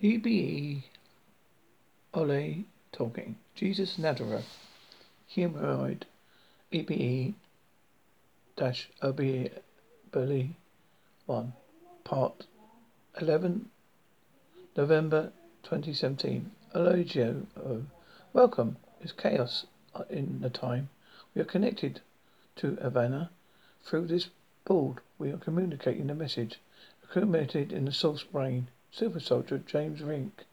EBE Olie talking. Jesus Nazareth. Humanoid. EBE dash OBE Burley 1. Part 11 November 2017. Elogio. Oh. Welcome. It's chaos in the time. We are connected to Havana. Through this board, we are communicating a message accumulated in the source brain. Super soldier James Rink.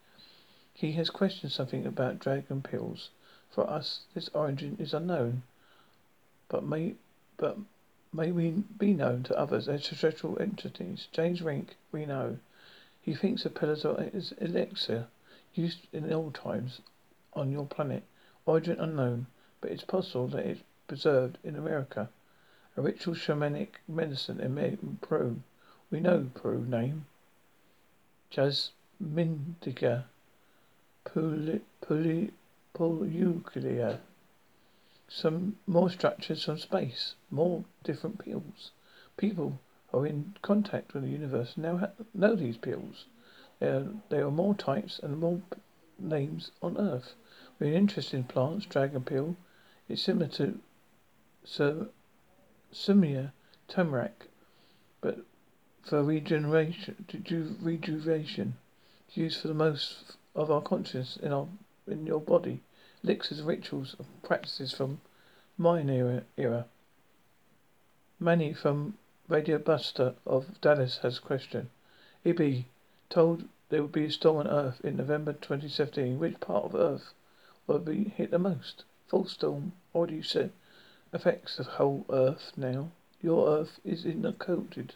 He has questioned something about dragon pills. For us, this origin is unknown, but may but may we be known to others extraterrestrial entities. James Rink, we know. He thinks the pillars are is elixir used in old times on your planet. Origin unknown, but it's possible that it's preserved in America. A ritual shamanic medicine in Peru. We know Peru name. Jasmindica polyuclear. Some more structures from space, more different pills. People who are in contact with the universe now know these pills. There are, there are more types and more names on Earth. We're interested in plants, dragon pill. It's similar to so, Sumia turmeric, but for regeneration, rejuvenation, used for the most of our consciousness in our in your body. Elixirs, rituals, and practices from Mayan era, era. Manny from Radio Buster of Dallas has a question. EB told there would be a storm on Earth in November 2017. Which part of Earth will be hit the most? Full storm already said affects the whole Earth now. Your Earth is in a coated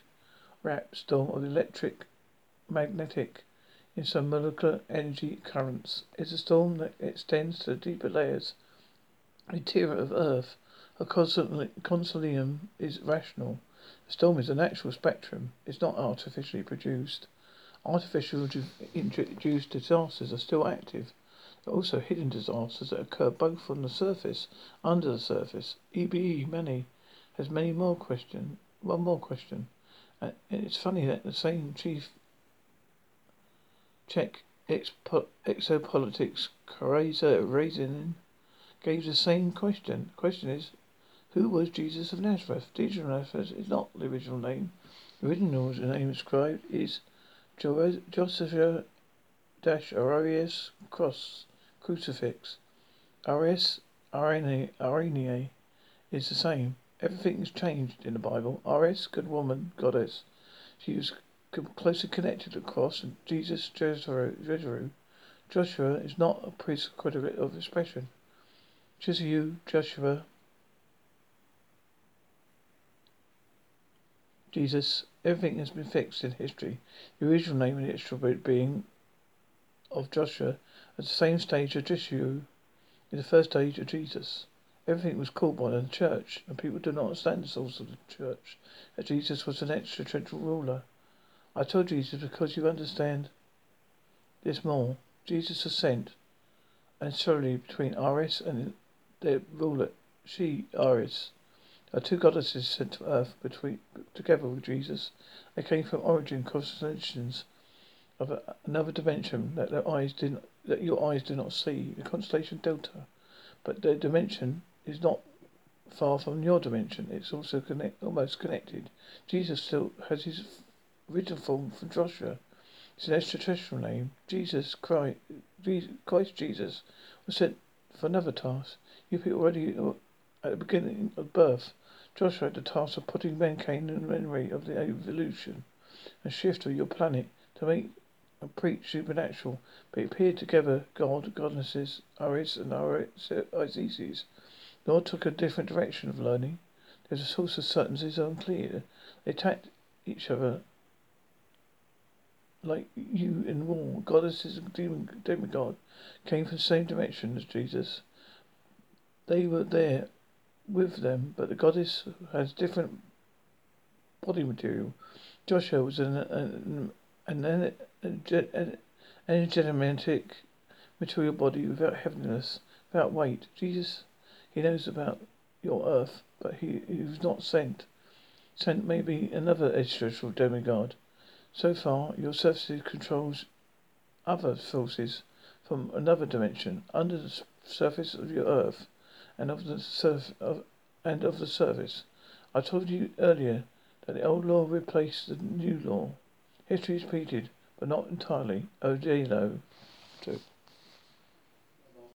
wrap storm of electric, magnetic, in some molecular energy currents. It's a storm that extends to the deeper layers. Interior of Earth, a consolium, is rational. The storm is a natural spectrum. It's not artificially produced. Artificial induced disasters are still active. There are also hidden disasters that occur both on the surface, under the surface. EBE many has many more question. One more question. And it's funny that the same chief Czech exopolitics Kaiser Razin gave the same question. The question is, who was Jesus of Nazareth? Jesus of Nazareth is not the original name. The original name inscribed is Joseph dash Arius cross crucifix. Arius Arene is the same. Everything is changed in the Bible. Ares, good woman, goddess. She was closely connected to the cross and Jesus Jesu. Joshua is not a priest credit of expression. Jesu, Joshua, Jesus, everything has been fixed in history. The original name and extra being of Joshua at the same stage as Jesu in the first stage of Jesus. Everything was called by the church, and people do not understand the source of the church, that Jesus was an extraterrestrial ruler. I told Jesus because you understand this more. Jesus was sent, and surely between Aris and the ruler, she, Aris, are two goddesses sent to earth between, together with Jesus. They came from origin constellations of another dimension that their eyes did that your eyes do not see, the constellation Delta. But their dimension is not far from your dimension. It's also connect, almost connected. Jesus still has his original form from Joshua. It's an extraterrestrial name. Jesus Christ, Christ Jesus was sent for another task. You people already at the beginning of birth. Joshua had the task of putting mankind in memory of the evolution and shift of your planet to make and preach supernatural. But it appeared together God, goddesses, Aris and Isis. Lord took a different direction of learning. There's a source of certainty is unclear. They attacked each other like you in war. Goddesses and demon, demigod came from the same direction as Jesus. They were there with them, but the goddess has different body material. Joshua was an, an, an, an energetic material body without heaviness, without weight. Jesus he knows about your earth, but he, was not sent. Sent may be another extraterrestrial demigod. So far, your surface controls other forces from another dimension under the surface of your Earth and of the surf of, and of the surface. I told you earlier that the old law replaced the new law. History is repeated, but not entirely. Oh, J-Lo.